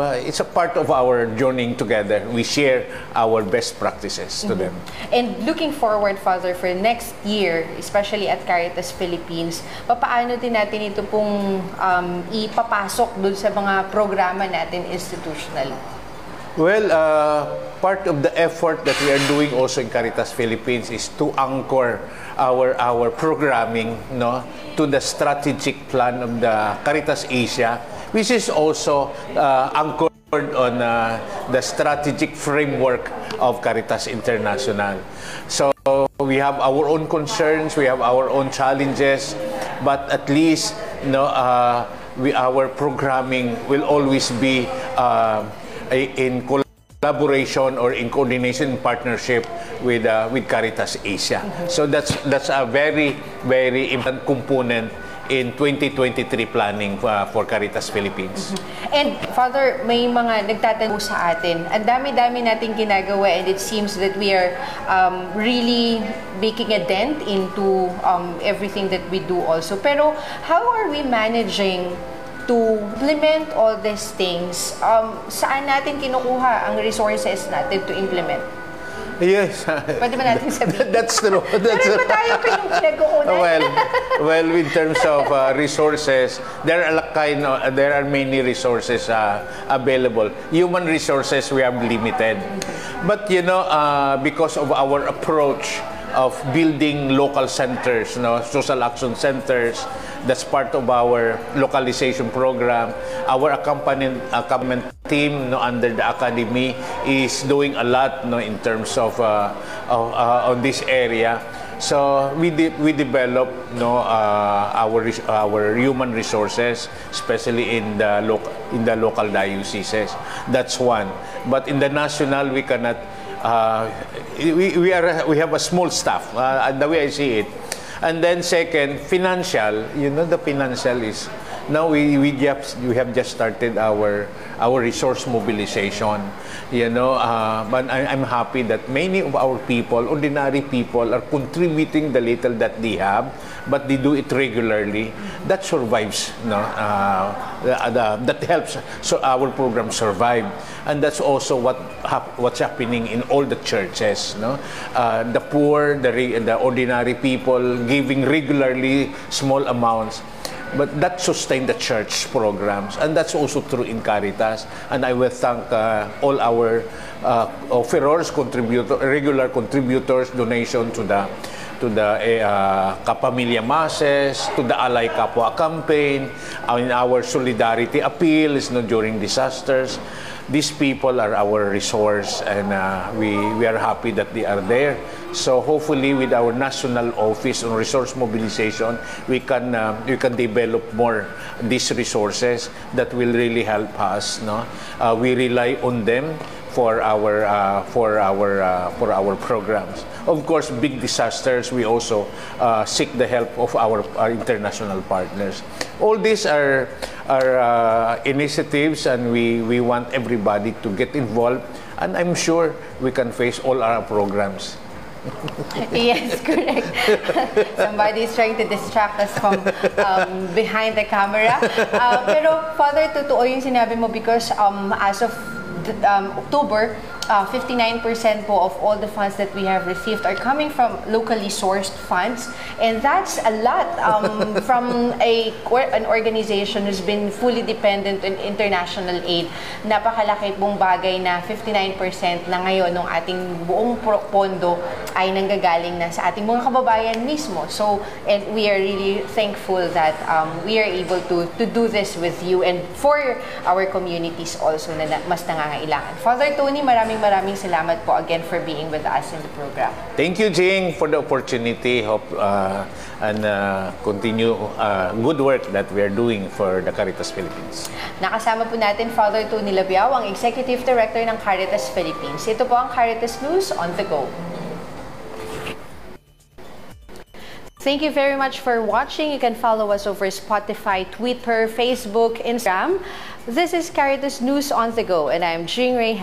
uh, it's a part of our journeying together. We share our best practices to them. And looking forward, Father, for next year, especially at Caritas Philippines, papaano din natin ito pong um, ipapasok dun sa mga programa natin institutionally? Well, uh, part of the effort that we are doing also in Caritas Philippines is to anchor our our programming no to the strategic plan of the Caritas Asia, which is also uh, anchored on uh, the strategic framework of Caritas International. So we have our own concerns, we have our own challenges, but at least no, uh, we, our programming will always be uh, in collaboration or in coordination in partnership with uh, with Caritas Asia. So that's that's a very very important component in 2023 planning uh, for Caritas Philippines. And Father, may mga nagtatanong sa atin. Ang dami-dami nating ginagawa and it seems that we are um, really making a dent into um, everything that we do also. Pero how are we managing to implement all these things? Um, saan natin kinukuha ang resources natin to implement? Yes. Pwede ba natin sabihin? That's true. That's Meron ba tayo pinagkukunan? well, well, in terms of uh, resources, there are kind of, there are many resources uh, available. Human resources we have limited, but you know, uh, because of our approach of building local centers, you know, social action centers, That's part of our localization program. Our accompaniment, accompaniment team no, under the academy is doing a lot no, in terms of, uh, uh, on this area. So we de we develop no uh, our our human resources, especially in the local in the local dioceses. That's one. But in the national, we cannot. Uh, we, we are we have a small staff. Uh, the way I see it, and then second, financial. You know, the financial is now we we just we have just started our our resource mobilization you know uh, but I, I'm happy that many of our people ordinary people are contributing the little that they have but they do it regularly. That survives no uh, the, the, that helps so our program survive. And that's also what hap what's happening in all the churches no? Uh, the poor the, the ordinary people giving regularly small amounts but that sustain the church programs and that's also true in Caritas and I will thank uh, all our uh, offerers, contributor, regular contributors, donation to the to the uh, Kapamilya Masses, to the Alay Kapwa campaign, in our solidarity appeals no, during disasters. These people are our resource and uh, we, we are happy that they are there. So hopefully with our national office on resource mobilization, we can, uh, we can develop more these resources that will really help us. No? Uh, we rely on them for our uh, for our uh, for our programs. Of course, big disasters we also uh, seek the help of our, our international partners. All these are are uh, initiatives, and we we want everybody to get involved. And I'm sure we can face all our programs. yes, correct. Somebody is trying to distract us from um, behind the camera. Uh, pero Father, totoo yung sinabi mo because um, as of um, October, uh, 59% po of all the funds that we have received are coming from locally sourced funds. And that's a lot um, from a an organization who's been fully dependent on international aid. Napakalaki pong bagay na 59% na ngayon ng ating buong pondo ay nanggagaling na sa ating mga kababayan mismo. So, and we are really thankful that um, we are able to, to do this with you and for our communities also na mas nangangailangan. Father Tony, maraming maraming salamat po again for being with us in the program. Thank you, Jing, for the opportunity. Hope uh, and uh, continue uh, good work that we are doing for the Caritas Philippines. Nakasama po natin Father Tony Labiao, ang Executive Director ng Caritas Philippines. Ito po ang Caritas News on the go. Thank you very much for watching. You can follow us over Spotify, Twitter, Facebook, Instagram. This is Caritas News on the Go, and I'm Jing Ray.